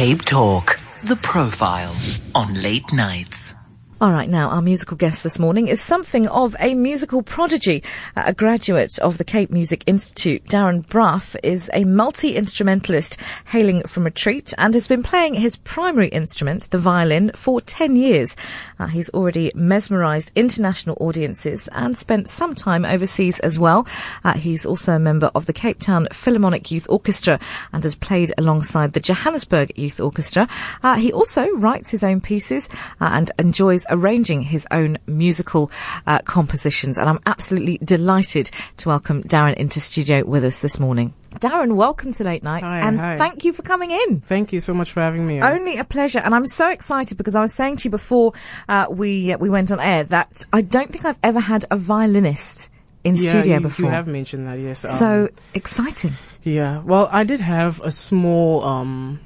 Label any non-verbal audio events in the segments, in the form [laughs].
Cape Talk, the profile on late nights. All right, now our musical guest this morning is something of a musical prodigy. Uh, a graduate of the Cape Music Institute, Darryn Braaf is a multi-instrumentalist hailing from Retreat and has been playing his primary instrument, the violin, for 10 years. Uh, he's already mesmerized international audiences and spent some time overseas as well. Uh, he's also a member of the Cape Town Philharmonic Youth Orchestra and has played alongside the Johannesburg Youth Orchestra. Uh, he also writes his own pieces uh, and enjoys arranging his own musical uh, compositions. And I'm absolutely delighted to welcome Darryn into studio with us this morning. Darryn, welcome to Late Nights, Hi, and hi. thank you for coming in. Thank you so much for having me. Only a pleasure, and I'm so excited because I was saying to you before uh, we uh, we went on air that I don't think I've ever had a violinist in yeah, studio you, before. you have mentioned that, yes. Um, so exciting. yeah, well, I did have a small um,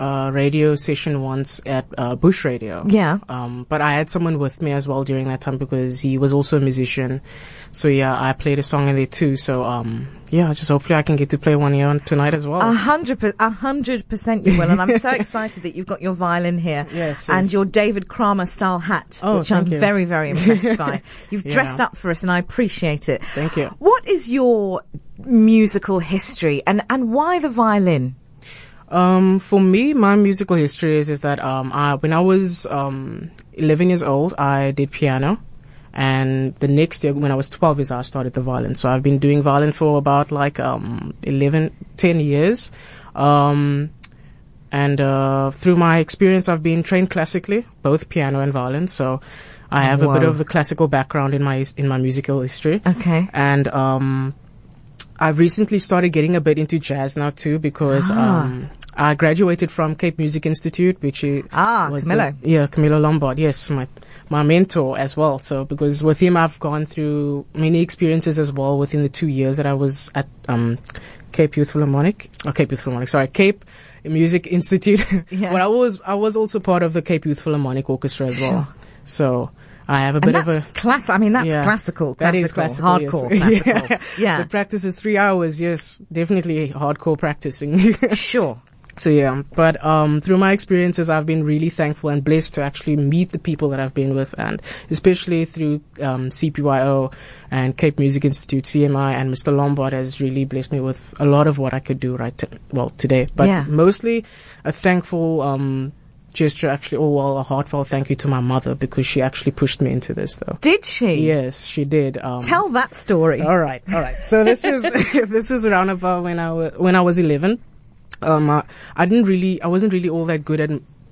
uh, radio session once at uh, Bush Radio. Yeah. Um, but I had someone with me as well during that time because he was also a musician. So yeah, I played a song in there too. So um, yeah, just hopefully I can get to play one here tonight as well. A hundred, per- a hundred percent you will, and I'm so [laughs] excited that you've got your violin here, Yes, and yes. your David Kramer style hat, Oh, which I'm you. very, very impressed [laughs] by. You've Yeah. dressed up for us, and I appreciate it. Thank you. What is your musical history, and and why the violin? Um, for me, my musical history is, is that, um, I, when I was, um, 11 years old, I did piano. And the next year, when I was 12 years, old, I started the violin. So I've been doing violin for about like, um, 11, 10 years. Um, and, uh, through my experience, I've been trained classically, both piano and violin. So I have a bit of the classical background in my, in my musical history. Okay. And, um, I've recently started getting a bit into jazz now too because Ah. um, I graduated from Cape Music Institute, which is Ah, was Camillo. the- yeah, Camillo Lombard. Yes, my my mentor as well. So because with him, I've gone through many experiences as well within the two years that I was at um, Cape Youth Philharmonic. Or Cape Youth Philharmonic. Sorry, Cape Music Institute. [laughs] Yeah. but I was I was also part of the Cape Youth Philharmonic Orchestra as well. Sure. So I have a bit of a class. I mean, that's yeah. classical, That classical, is classical, hardcore, [laughs] yes. classical. yeah. The practice is three hours. Yes, definitely hardcore practicing. [laughs] Sure. so yeah, but um, through my experiences, I've been really thankful and blessed to actually meet the people that I've been with, and especially through um, CPYO and Cape Music Institute, CMI, and Mr. Lombard has really blessed me with a lot of what I could do right, to, well, today. But Yeah. mostly a thankful um, gesture, actually, oh well, a heartfelt thank you to my mother because she actually pushed me into this, though. Did she? Yes, she did. Um, Tell that story. all right, all right. So this is [laughs] this was around about when I was when I was eleven. Um, I, I didn't really, I wasn't really all that good at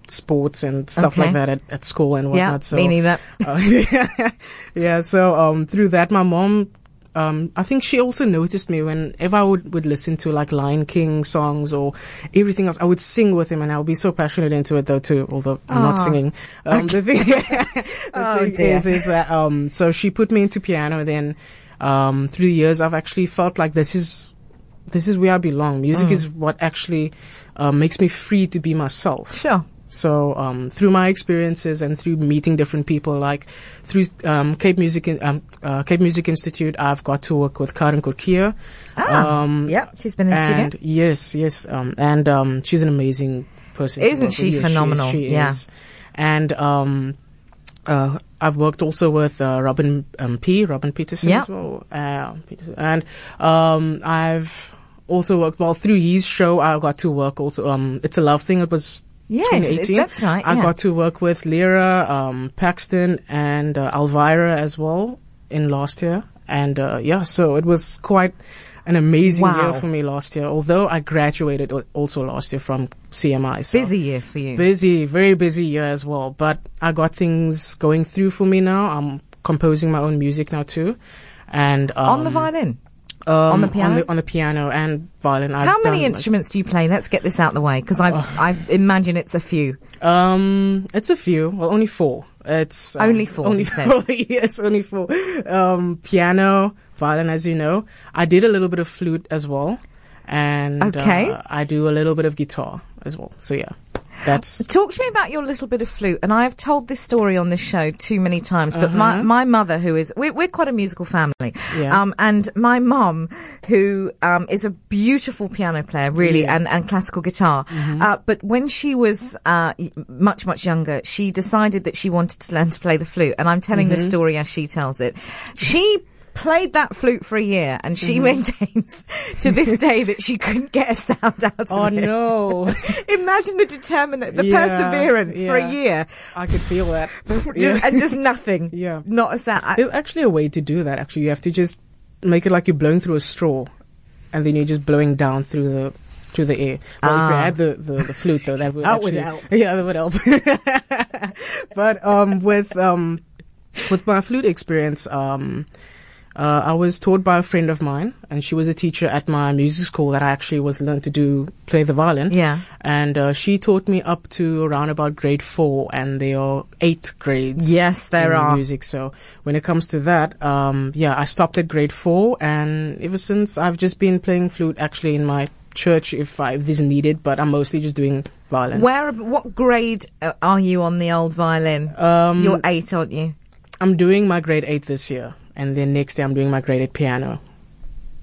sports and stuff Okay. like that at, at school and yeah, whatnot. so me neither. uh, yeah, [laughs] yeah. So um, through that, my mom, um, I think she also noticed me whenever I would would listen to like Lion King songs or everything else. I would sing with him, and I would be so passionate into it though too. Although I'm not singing. Um, the thing, [laughs] [laughs] the Oh, thing is, is that um, so she put me into piano. Then um, through the years, I've actually felt like this is this is where I belong. Music Mm. is what actually uh, makes me free to be myself. Sure. So um, through my experiences and through meeting different people, like through um, Cape Music um, uh, Cape Music Institute, I've got to work with Karin Kortje. Ah, um, yeah, she's been in and studio. yes, yes, um, and um, she's an amazing person. Isn't with. she phenomenal? She is. She Yeah. is. And um, uh, I've worked also with uh, Robin um, P. Robin Peterson Yeah. as well. Uh, Peterson. And um, I've also worked well through his show. I got to work also. Um, it's a love thing. It was Yes, 2018. that's right, I got to work with Lira, um, Paxton, and uh, Alvira as well in last year. And uh, yeah, so it was quite an amazing Wow. year for me last year. Although I graduated also last year from CMI. So Busy year for you. busy, very busy year as well. But I got things going through for me now. I'm composing my own music now too. And um, on the violin. Um, on the piano? on the, on the piano and violin. I've How many done, like, instruments do you play? Let's get this out of the way because I I imagine it's a few. Um, it's a few. Well, only four. It's um, Only four, Only four. [laughs] yes, only four. Um, piano, violin, as you know. I did a little bit of flute as well, and Okay. uh, I do a little bit of guitar as well. So yeah. That's Talk to me about your little bit of flute. And I've told this story on this show too many times, but my, my mother, who is, we're, we're quite a musical family. Yeah. Um, and my mum, who, um, is a beautiful piano player, really, and, and classical guitar. Uh, but when she was, uh, much, much younger, she decided that she wanted to learn to play the flute. And I'm telling the story as she tells it. She played that flute for a year and she maintains to this day that she couldn't get a sound out of [laughs] oh it. Oh no, [laughs] Imagine the determination, the Yeah, perseverance for a year. I could feel that. [laughs] Just, Yeah. and just nothing. Yeah. Not a sound. I- There's actually a way to do that. Actually, you have to just make it like you're blowing through a straw, and then you're just blowing down through the through the air. Well, if you Ah. had the, the, the flute though, that would That would help. Yeah, that would help. but um, with um, with my flute experience, um, uh, I was taught by a friend of mine, and she was a teacher at my music school that I actually was learned to do play the violin. Yeah. and uh, she taught me up to around about grade four, and there are eight grades yes, there in are. music. So when it comes to that, um, yeah, I stopped at grade four, and ever since I've just been playing flute actually in my church if I, if this is needed, but I'm mostly just doing violin. Where, what grade uh, are you on the old violin? Um, You're eight, aren't you? I'm doing my grade eight this year, and then next day I'm doing my graded piano.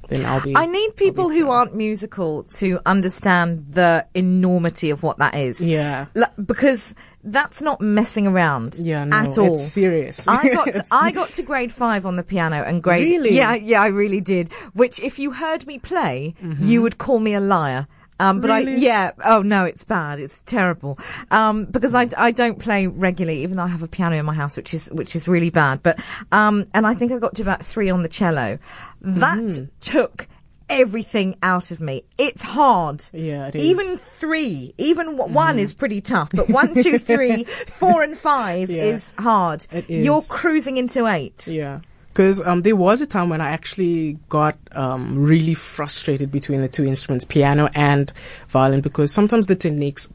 Then I'll be. I need people who aren't musical to understand the enormity of what that is. Yeah. L- because that's not messing around Yeah, no, at all. it's serious. I got [laughs] to, I got to grade five on the piano and grade Really? yeah yeah I really did. Which if you heard me play, mm-hmm. you would call me a liar. Um, but I Mm-hmm. Yeah oh no it's bad it's terrible um, because I, I don't play regularly even though I have a piano in my house which is which is really bad but um, and I think I got to about three on the cello that Mm-hmm. took everything out of me it's hard Yeah, it is. even three even w- one is pretty tough but one two three [laughs] four and five Yeah. is hard It is. you're cruising into eight Yeah. Because um, there was a time when I actually got um, really frustrated between the two instruments, piano and violin, because sometimes the techniques,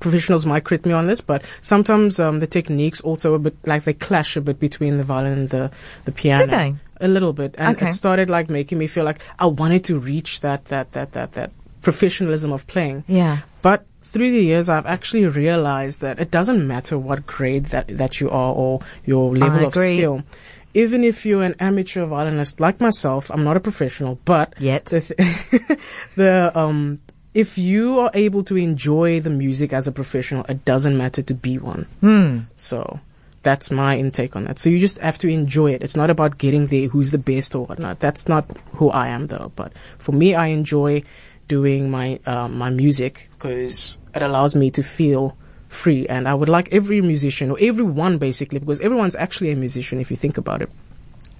professionals might crit me on this, but sometimes um, the techniques also a bit like they clash a bit between the violin and the the piano. Do they? A little bit, and Okay. it started like making me feel like I wanted to reach that that that that that professionalism of playing. yeah But through the years, I've actually realized that it doesn't matter what grade that, that you are or your level of agree. skill. Even if you're an amateur violinist like myself, I'm not a professional, but Yet. the, th- [laughs] the um, if you are able to enjoy the music as a professional, it doesn't matter to be one. Hmm. So that's my intake on that. So you just have to enjoy it. It's not about getting there, who's the best or whatnot. That's not who I am though. But for me, I enjoy doing my, um, my music because it allows me to feel free. And I would like every musician or everyone basically, because everyone's actually a musician if you think about it.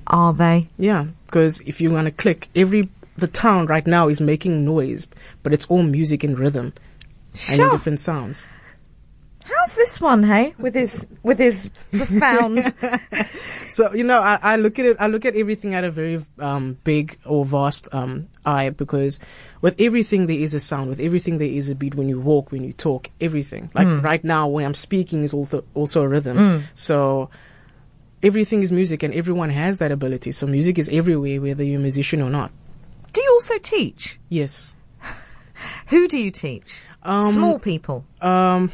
are they Yeah, because if you want to click, every, the town right now is making noise, but it's all music and rhythm and different sounds. How's this one hey with his with his profound [laughs] So you know, I, I look at it. I look at everything at a very um, big or vast um, eye because with everything there is a sound. With everything there is a beat. When you walk, when you talk, everything. Like right now, when I'm speaking, is also also a rhythm. So everything is music, and everyone has that ability. So music is everywhere, whether you're a musician or not. do you also teach Yes. [laughs] who do you teach Um, small people Um,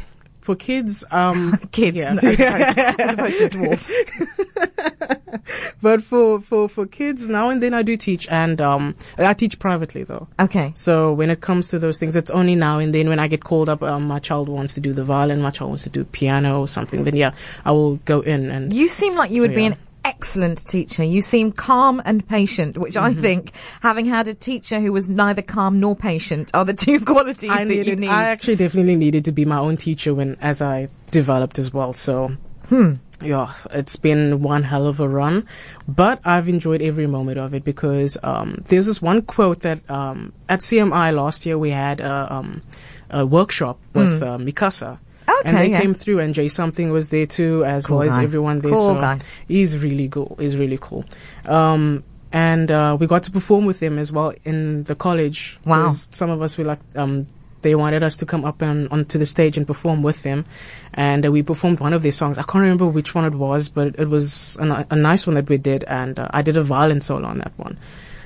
for kids, um, [laughs] kids yeah. no, as opposed- as opposed to dwarfs [laughs] but for for for kids, now and then I do teach, and um, I teach privately though. okay So when it comes to those things, it's only now and then when I get called up, um, my child wants to do the violin, my child wants to do piano or something, then yeah, I will go in and You seem like you would be yeah. an excellent teacher. You seem calm and patient, which I Mm-hmm. think, having had a teacher who was neither calm nor patient, are the [laughs] two qualities I that you need. I actually definitely needed to be my own teacher when, as I developed as well. So, Hmm. yeah, it's been one hell of a run, but I've enjoyed every moment of it because, um, there's this one quote that, um, at CMI last year we had a, um, a workshop with, uh, Mi Casa. And. Okay, they yeah. came through and J'Something was there too, as Cool well as everyone there. Cool so guy. he's really cool. He's really cool. Um, and, uh, we got to perform with him as well in the college. Wow. Some of us were like, um, they wanted us to come up and onto the stage and perform with them. And uh, we performed one of their songs. I can't remember which one it was, but it was a, a nice one that we did. And uh, I did a violin solo on that one.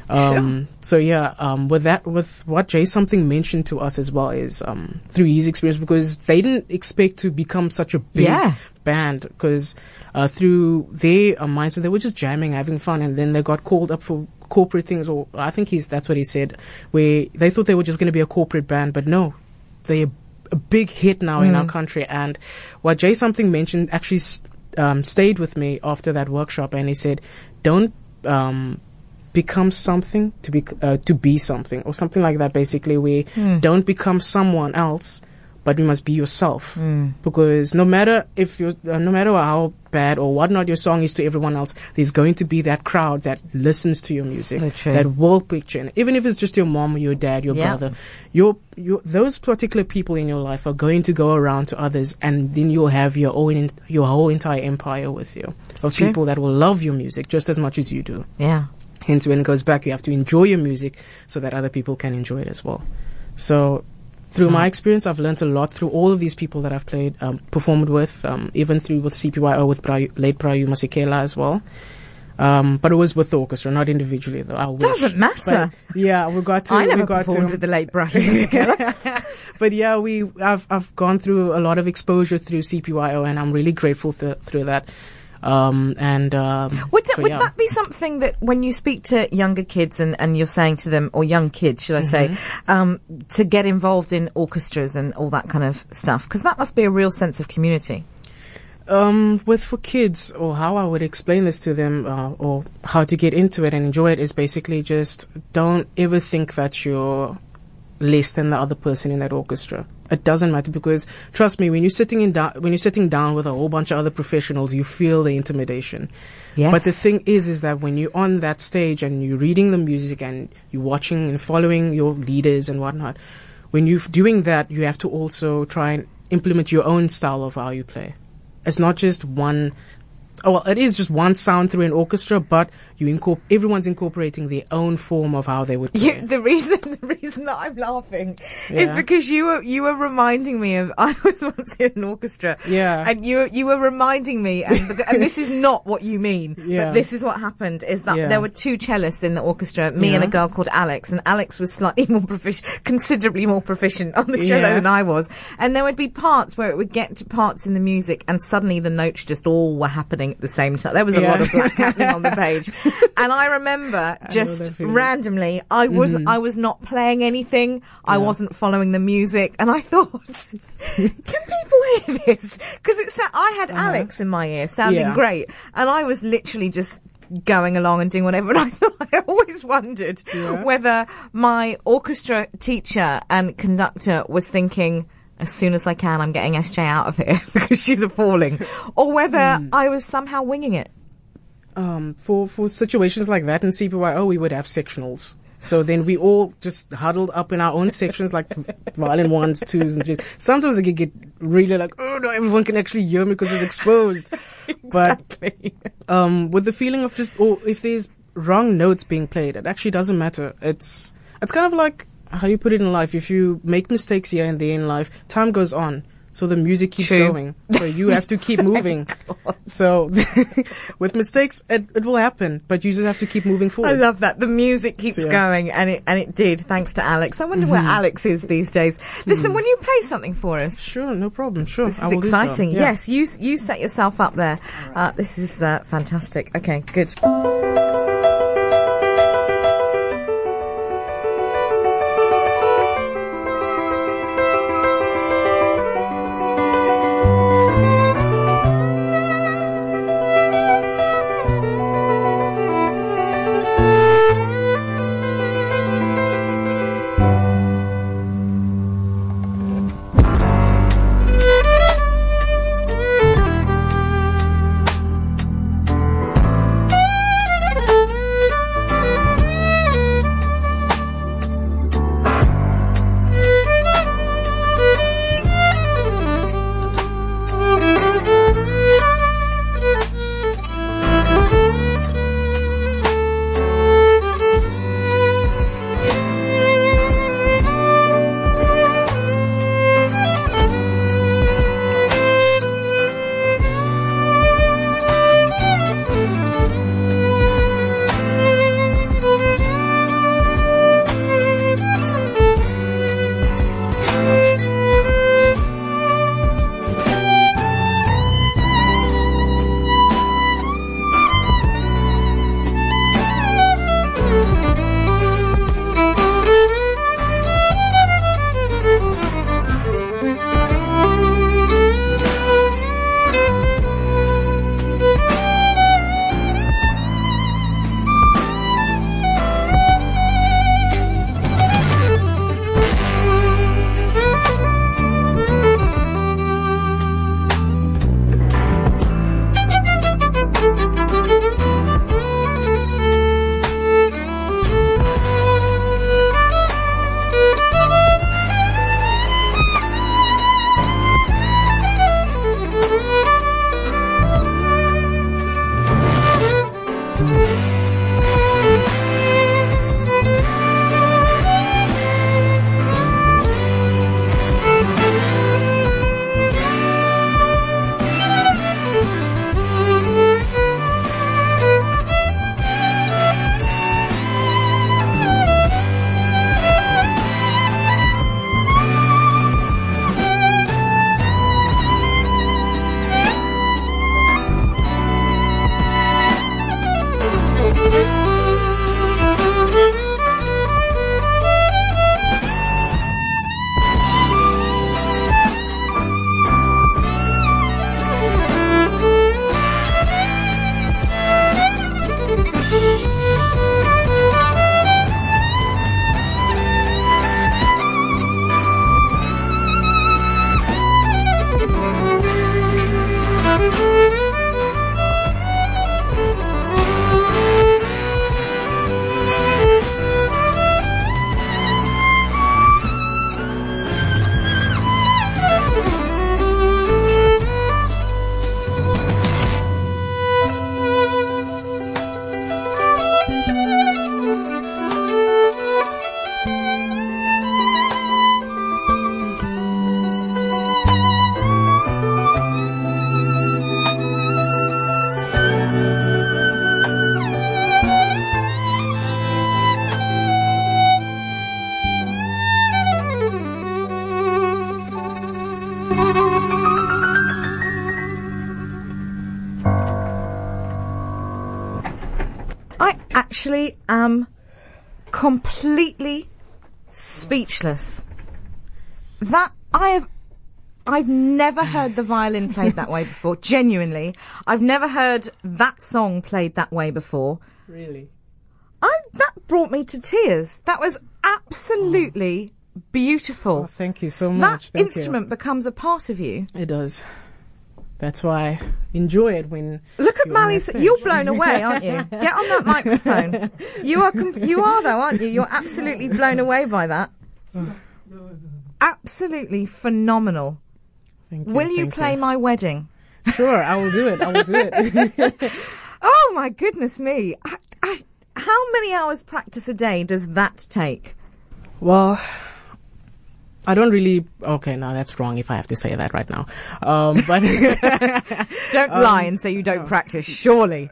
Um, so yeah, um, with that, with what J'Something mentioned to us as well is um, through his experience because they didn't expect to become such a big Yeah. band because uh, through their uh, mindset they were just jamming, having fun, and then they got called up for corporate things, or I think he's that's what he said, where they thought they were just going to be a corporate band, but no, they're a big hit now in our country. And what J'Something mentioned actually um, stayed with me after that workshop, and he said, "Don't." Um, become something to be uh, to be something or something like that basically we don't become someone else but you must be yourself. Because no matter if you uh, no matter how bad or whatnot your song is to everyone else there's going to be that crowd that listens to your music So that will picture even if it's just your mom or your dad your Yeah. brother your your those particular people in your life are going to go around to others and then you'll have your own your whole entire empire with you of people that will love your music just as much as you do. Yeah. Hence, when it goes back, you have to enjoy your music so that other people can enjoy it as well. So, through my experience, I've learned a lot through all of these people that I've played, um, performed with, um, even through with CPYO with Bra Hugh, late Bra Hugh Masekela as well. Um, but it was with the orchestra, not individually though. I wish. Doesn't matter. But, yeah, we got to. I never we got performed to, with the late Brian [laughs] but yeah, we I've I've gone through a lot of exposure through CPYO, and I'm really grateful th- through that. Um, and um, Would, that so would yeah. that be something that when you speak to younger kids and, and you're saying to them, or young kids, should I say, Mm-hmm. um, to get involved in orchestras and all that kind of stuff? Because that must be a real sense of community. Um, with for kids, or how I would explain this to them, uh, or how to get into it and enjoy it is basically just don't ever think that you're less than the other person in that orchestra. It doesn't matter because trust me, when you're sitting in da- when you're sitting down with a whole bunch of other professionals, you feel the intimidation. Yes. But the thing is, is that when you're on that stage and you're reading the music and you're watching and following your leaders and whatnot, when you're doing that, you have to also try and implement your own style of how you play. It's not just one, oh, well, it is just one sound through an orchestra, but you incorp- everyone's incorporating their own form of how they would play. You, the reason [laughs] the reason that I'm laughing is because you were you were reminding me of [laughs] I was once in an orchestra. Yeah. And you you were reminding me and, and this is not what you mean. Yeah. But this is what happened is that Yeah. there were two cellists in the orchestra, me and a girl called Alex, and Alex was slightly [laughs] more proficient considerably more proficient on the cello Yeah. than I was. And there would be parts where it would get to parts in the music and suddenly the notes just all were happening at the same time. There was a Yeah. lot of black happening on the page. [laughs] And I remember just feeling. randomly, I wasn't, I was not playing anything. I wasn't following the music, and I thought, [laughs] can people hear this? Because it sa- I had Alex in my ear, sounding Yeah. great, and I was literally just going along and doing whatever. [laughs] And I thought, I always wondered Yeah. whether my orchestra teacher and conductor was thinking. As soon as I can, I'm getting SJ out of here because she's appalling. Or whether I was somehow winging it. Um, for, for situations like that in CPYO, we would have sectionals. So then we all just huddled up in our own sections, like [laughs] violin ones, twos, and threes. Sometimes it could get really like, oh no, everyone can actually hear me because it's exposed. [laughs] But um, with the feeling of just, or if there's wrong notes being played, it actually doesn't matter. It's, it's kind of like how you put it in life. If you make mistakes here and there in life, time goes on. So the music keeps True. going. So you have to keep [laughs] moving. so [laughs] with mistakes, it, it will happen, but you just have to keep moving forward. I love that. The music keeps Yeah. Mm-hmm. going and it, and it did thanks to Alex. I wonder where Alex is these days. Listen, will you play something for us? Sure, no problem. Sure, This I is do so. exciting. Yeah. Yes, you, you set yourself up there. Uh, this is, uh, fantastic. Okay, good. I actually am completely speechless. That I have I've never heard the violin played that way before. Genuinely, I've never heard that song played that way before. Really? I, that brought me to tears. That was absolutely beautiful. Oh, thank you so that much. Thank instrument becomes a part of you. You. It does. That's why I enjoy it when. Look at you're on Mali's. that stage. You're blown away, aren't you? Get on that microphone. [laughs] You are. Com- you are though, aren't you? You're absolutely blown away by that. Absolutely phenomenal. Thank Will you play my wedding? Sure, I will do it. I will do it. [laughs] Oh my goodness me! I, I, how many hours practice a day does that take? well, I don't really. Okay, no, that's wrong. If I have to say that right now, um, but [laughs] Don't lie and say you don't practice. Surely.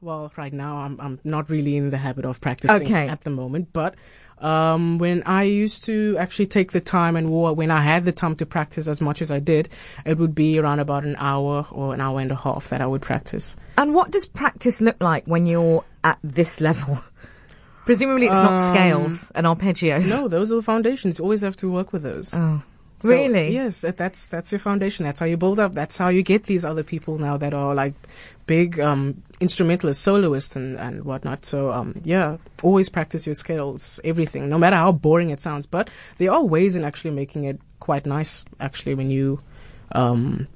well, right now I'm I'm not really in the habit of practicing Okay. at the moment. But um, when I used to actually take the time and when I had the time to practice as much as I did, it would be around about an hour or an hour and a half that I would practice. And what does practice look like when you're at this level? Presumably, it's not scales and arpeggios. No, those are the foundations. You always have to work with those. Oh, So, really? yes, that, that's that's your foundation. That's how you build up. That's how you get these other people now that are like big um, instrumentalists, soloists, and and whatnot. So um, yeah, always practice your scales, everything, no matter how boring it sounds. But there are ways in actually making it quite nice. Actually, when you um,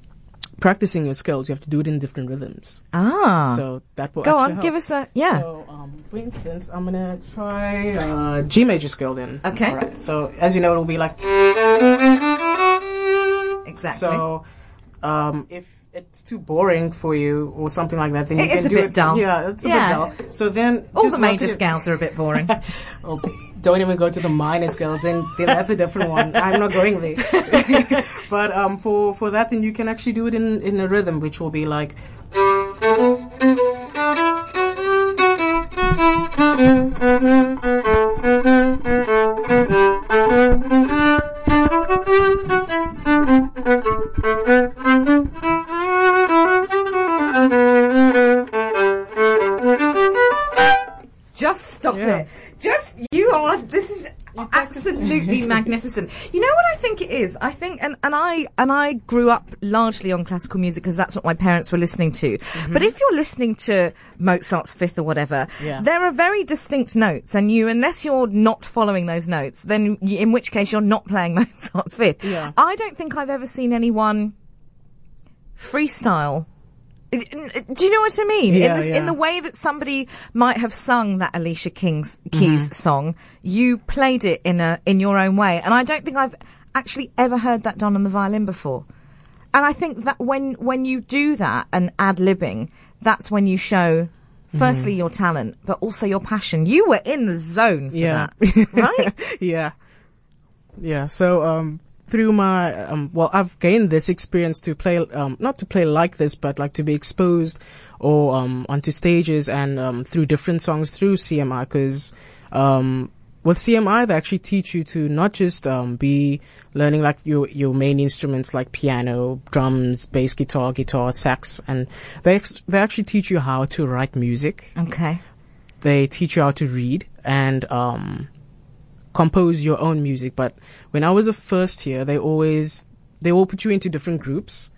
practicing your skills, you have to do it in different rhythms. Ah. So that will Go on, give us a yeah. So, um, for instance, I'm gonna try uh, G major scale then. Okay. Alright. So as you know, it'll be like. exactly. So, um, if it's too boring for you or something like that, then you It can do it. dull. Yeah, it's a Yeah. bit dull. So then All the major scales are a bit boring. [laughs] Oh, don't even go to the minor scales. Then, then that's a different one. I'm not going there. [laughs] but um, for for that, then you can actually do it in in a rhythm, which will be like. Stop Yeah. it. Just you are. This is absolutely magnificent. You know what I think it is? I think, and, and I and I grew up largely on classical music because that's what my parents were listening to. But if you're listening to Mozart's Fifth or whatever, Yeah. there are very distinct notes, and you, unless you're not following those notes, then you, in which case you're not playing [laughs] Mozart's Fifth. Yeah. I don't think I've ever seen anyone freestyle. Do you know what I mean? Yeah, in, this, in the way that somebody might have sung that Alicia King's Keys song, you played it in a in your own way, and I don't think I've actually ever heard that done on the violin before. And I think that when when you do that and ad libbing, that's when you show. Firstly, your talent, but also your passion. You were in the zone for Yeah. that, [laughs] [laughs] right? yeah. Yeah. So, um, through my, um, well, I've gained this experience to play, um, not to play like this, but like to be exposed or, um, onto stages and, um, through different songs through CMI because, um, with CMI, they actually teach you to not just, um, be learning like your, your main instruments like piano, drums, bass guitar, guitar, sax, and they, ex- they actually teach you how to write music okay. they teach you how to read and um, compose your own music. But when I was a first year, they always they all put you into different groups,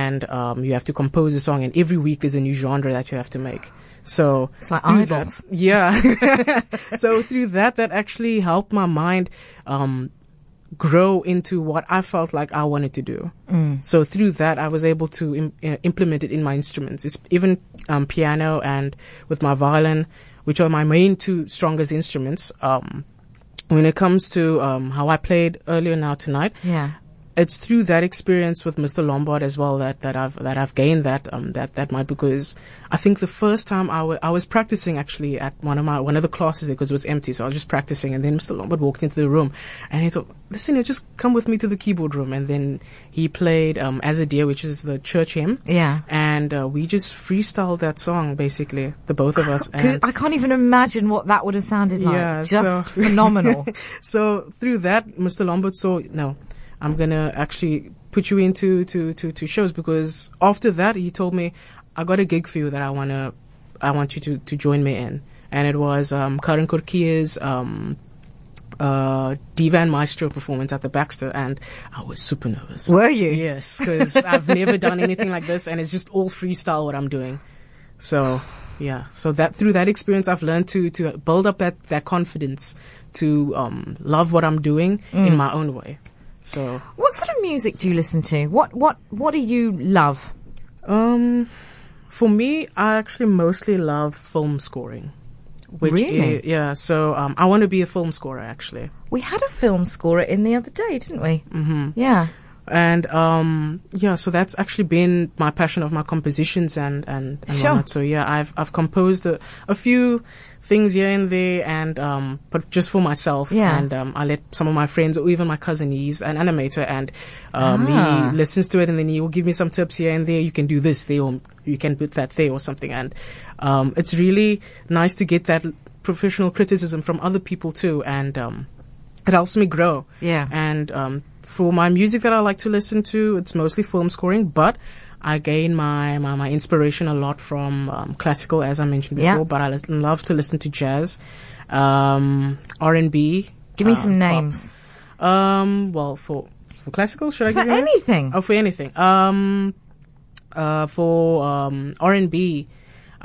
and um, you have to compose a song. And every week there's a new genre that you have to make. So It's like idols. that- yeah. [laughs] so through that, that actually helped my mind um, grow into what I felt like I wanted to do. So through that, I was able to Im- uh, implement it in my instruments, it's even um, piano and with my violin, which are my main two strongest instruments. Um, when it comes to um, how I played earlier now tonight, Yeah. It's through that experience with Mr. Lombard as well that, that I've that I've gained that um that that might because I think the first time I wa- I was practicing actually at one of my one of the classes there because it was empty so I was just practicing and then Mr. Lombard walked into the room and he thought listen you just come with me to the keyboard room and then he played um as a deer which is the church hymn Yeah. and uh, we just freestyled that song basically the both of us [laughs] and I can't even imagine what that would have sounded like. Yeah, Just so- [laughs] phenomenal. so through that, Mr. Lombard saw no. I'm gonna actually put you into to, to, to shows because after that he told me I got a gig for you that I wanna I want you to, to join me in. And it was um Karin Kortje's um uh Divan Maestro performance at the Baxter and I was super nervous. Were you? Yes, because I've never done anything like this and it's just all freestyle what I'm doing. So yeah, so that through that experience I've learned to to build up that that confidence to um love what I'm doing in my own way. So What sort of music do you listen to? What what what do you love? Um, for me, I actually mostly love film scoring. Which Really? i- yeah. So um, I want to be a film scorer actually, We had a film scorer in the other day, didn't we? Mm-hmm. Yeah. and um, yeah. So that's actually been my passion of my compositions and and, and Sure. whatnot. So yeah, I've I've composed a, a few things here and there, and um, but just for myself. Yeah. And um, I let some of my friends or even my cousin, he's an animator, and um, Ah. he listens to it, and then he will give me some tips here and there. You can do this there, or you can put that there, or something. And um, it's really nice to get that professional criticism from other people too, and um, it helps me grow. Yeah. And um, for my music that I like to listen to, it's mostly film scoring, but I gain my, my, my inspiration a lot from um, classical, as I mentioned Yeah. before. But I love to listen to jazz, um, R and B. Give me uh, some pop. names. Um, well, for for classical, should I For give you names? anything. Oh, for anything. Um, uh, for um R and B. I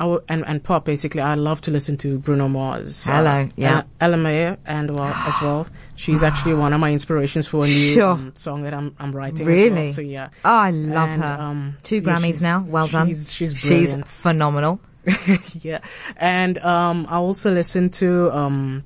w- and and pop basically. I love to listen to Bruno Mars. Hello, uh, yeah. Ella Mai and well as well. [gasps] She's actually one of my inspirations for a new Sure. um, song that I'm I'm writing. Really? well. So yeah. Oh, I love And, her. um, Two Grammys now. Well done. she's- she's She's phenomenal. [laughs] yeah. And um I also listen to um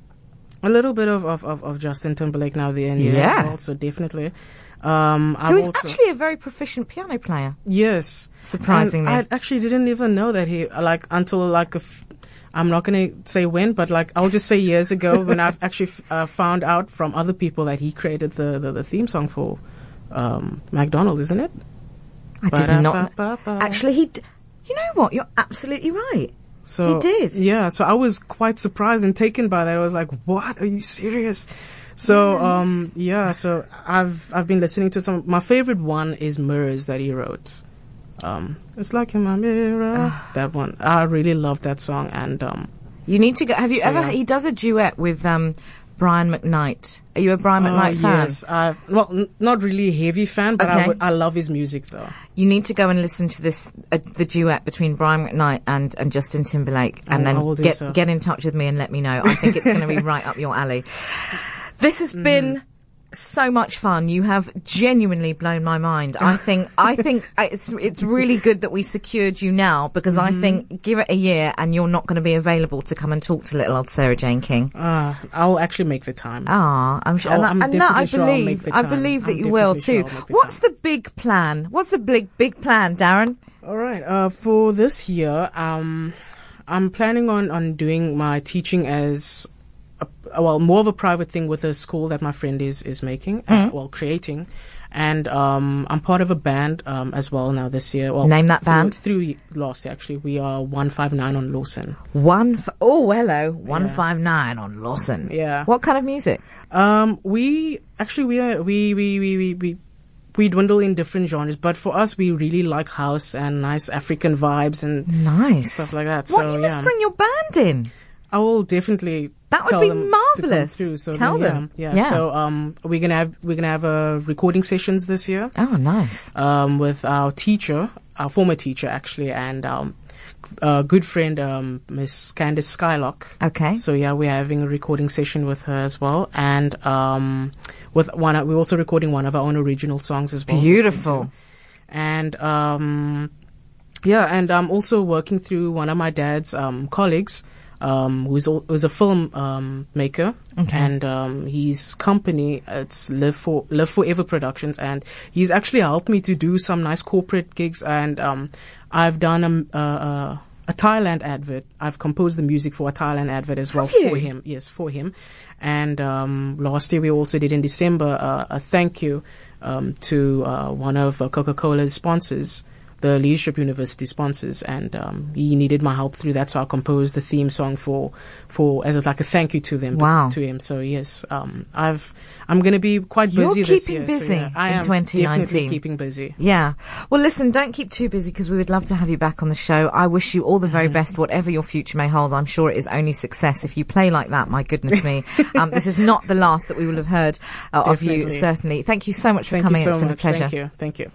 a little bit of of, of, of Justin Timberlake now the end. Yeah. As well, so definitely. Um I've Who's also actually a very proficient piano player. Yes. Surprisingly. And I actually didn't even know that he, like, until like a f- I'm not gonna say when, but like, I'll just say years ago [laughs] when I've actually f- uh, found out from other people that he created the, the, the theme song for, um, McDonald's, isn't it? I did not. Actually, he. D- you know what? You're absolutely right. So He did. Yeah, so I was quite surprised and taken by that. I was like, "What? Are you serious?" So um yeah, so I've I've been listening to some. My favorite one is Mirrors that he wrote. Um, it's like in my mirror. Ah. that one. I really love that song, and um, You need to go. Have you So, ever? yeah. He does a duet with um, Brian McKnight. Are you a Brian oh, McKnight fan? yes, I've well, n- not really a heavy fan, but Okay. I would, I love his music though. You need to go and listen to this, uh, the duet between Brian McKnight and, and Justin Timberlake, and I then get so. get in touch with me and let me know. I think it's going to be [laughs] right up your alley. This has been so much fun. You have genuinely blown my mind. I [laughs] think I think it's it's really good that we secured you now because I think give it a year and you're not going to be available to come and talk to little old Sara-Jayne King. Uh, I'll actually make the time. Ah, I'm sure, I'll- and, I'm and that I sure believe, I believe that I'm you will too. sure the What's time. the big plan? What's the big big plan, Darryn? All right. Uh, for this year, um, I'm planning on on doing my teaching as well more of a private thing with a school that my friend is is making, uh, Mm-hmm. well creating, and um, I'm part of a band um as well now this year. Well, Name that band. Through, last year, actually, we are one five nine on Lawson. One, f- oh hello, one five nine on Lawson. Yeah. What kind of music? Um, we actually we are we we we we. we we dwindle in different genres, but for us, we really like house and nice African vibes and Nice. stuff like that. What so you yeah. bring your band in. I will definitely. That would be them to come marvelous. through, so Tell then, them. Yeah, Yeah. yeah. So um, we're gonna have we're gonna have uh, recording sessions this year. Oh, nice. Um, with our teacher, our former teacher actually, and um, a good friend, um, Miss Candice Skylock. Okay. So yeah, we're having a recording session with her as well, and um, with one, we're also recording one of our own original songs as well. Beautiful. And um, yeah, and I'm also working through one of my dad's um, colleagues, um, who's who's a film um, maker, and um, his company it's Live for Live Forever Productions, and he's actually helped me to do some nice corporate gigs, and um, I've done a, a, a Thailand advert. I've composed the music for a Thailand advert as well for him. Yes, for him. And um, last year we also did in December uh, a thank you um, to uh, one of uh, Coca-Cola's sponsors the Leadership University sponsors, and um, he needed my help through that. So I composed the theme song for for as a, like a thank you to them. Wow. To him. So yes, um, I've I'm going to be quite busy. You're keeping year. busy so, yeah, I in am 2019. definitely keeping busy. Yeah. Well, listen, don't keep too busy because we would love to have you back on the show. I wish you all the very best, whatever your future may hold. I'm sure it is only success. If you play like that, my goodness me, [laughs] um, this is not the last that we will have heard uh, of you, certainly. Thank you so much for Thank coming. so it's been a pleasure. Thank you. Thank you.